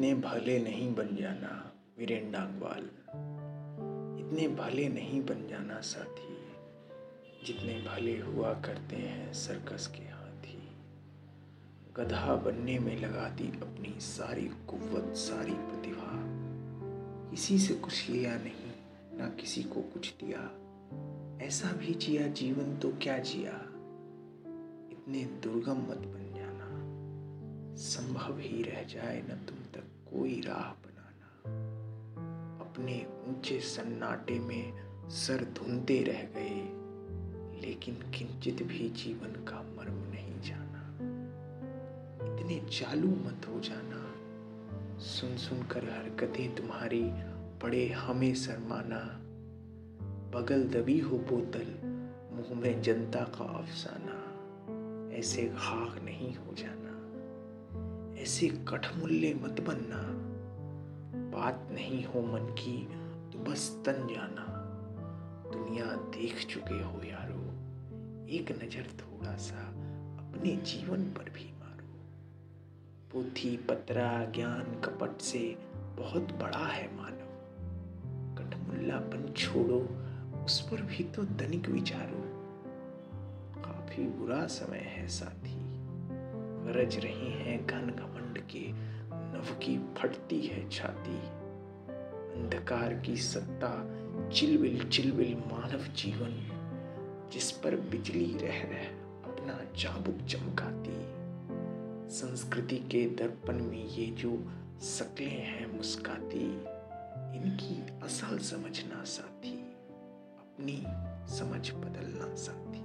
इतने भले नहीं बन जाना, वीरेन डांगवाल। इतने भले नहीं बन जाना साथी, जितने भले हुआ करते हैं सर्कस के हाथी। गधा बनने में लगा दी अपनी सारी कुव्वत, सारी प्रतिभा। किसी से कुछ लिया नहीं, ना किसी को कुछ दिया। ऐसा भी जिया, जीवन तो क्या जिया? इतने दुर्गम मत बन संभव ही रह जाए न तुम तक कोई राह बनाना। अपने ऊँचे सन्नाटे में सर धुनते रह गए, लेकिन किंचित भी जीवन का मर्म नहीं जाना। इतने चालू मत हो जाना। सुन सुन कर हरकतें तुम्हारी पड़े हमें शर्माना। बगल दबी हो बोतल, मुँह में जनता का अफसाना। ऐसे खाक नहीं हो जाना। ऐसे कठमुल्ले मत बनना। बात नहीं हो मन की तो बस तन जाना। दुनिया देख चुके हो यारो, एक नज़र थोड़ा सा अपने जीवन पर भी मारो। पोथी पत्रा, ज्ञान, कपट से बहुत बड़ा है मानव। कठमुल्लापन छोड़ो, उस पर भी तो तनिक विचारो। काफ़ी बुरा समय है साथी। गरज रहे हैं घन घमंड के। नव की फटती है छाती। अंधकार की सत्ता, चिलबिल चिलबिल मानव जीवन, जिस पर बिजली रह रह अपना चाबुक चमकाती। संस्कृति के दर्पण में ये जो सकलें हैं मुस्काती, इनकी असल समझना साथी, अपनी समझ बदलना साथी।